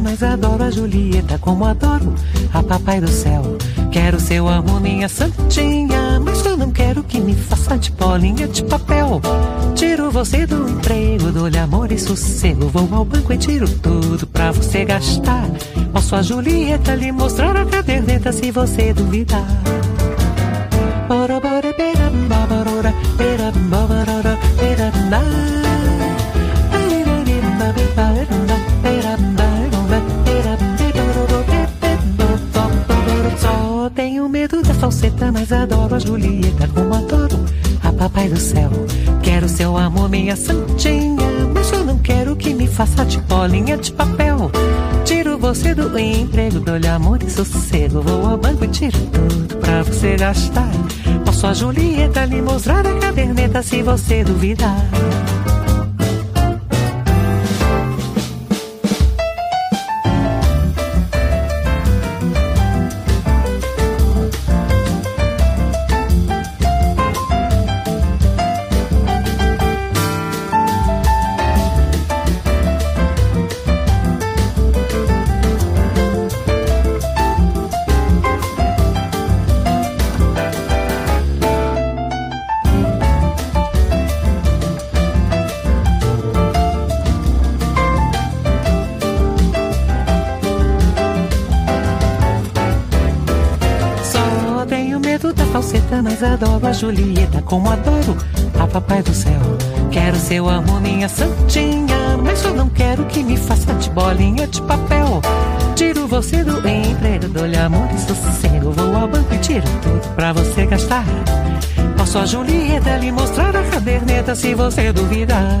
Mas adoro a Julieta como adoro a Papai do Céu. Quero seu amor, minha santinha, mas eu não quero que me faça de bolinha de papel. Tiro você do emprego, dou-lhe amor e sossego. Vou ao banco e tiro tudo pra você gastar. Posso a Julieta lhe mostrar a caderneta se você duvidar. Bora, bora, bora, bera, bora, mas adoro a Julieta como adoro a Papai do Céu. Quero seu amor, minha santinha, mas eu não quero que me faça de bolinha de papel. Tiro você do emprego, dou-lhe amor e sossego. Vou ao banco e tiro tudo pra você gastar. Posso a Julieta lhe mostrar a caderneta se você duvidar. Mas adoro a Julieta como adoro a Papai do Céu. Quero seu amor, minha santinha, mas eu não quero que me faça de bolinha de papel. Tiro você do emprego, dou-lhe amor e sossego. Vou ao banco e tiro tudo pra você gastar. Posso a Julieta lhe mostrar a caderneta se você duvidar.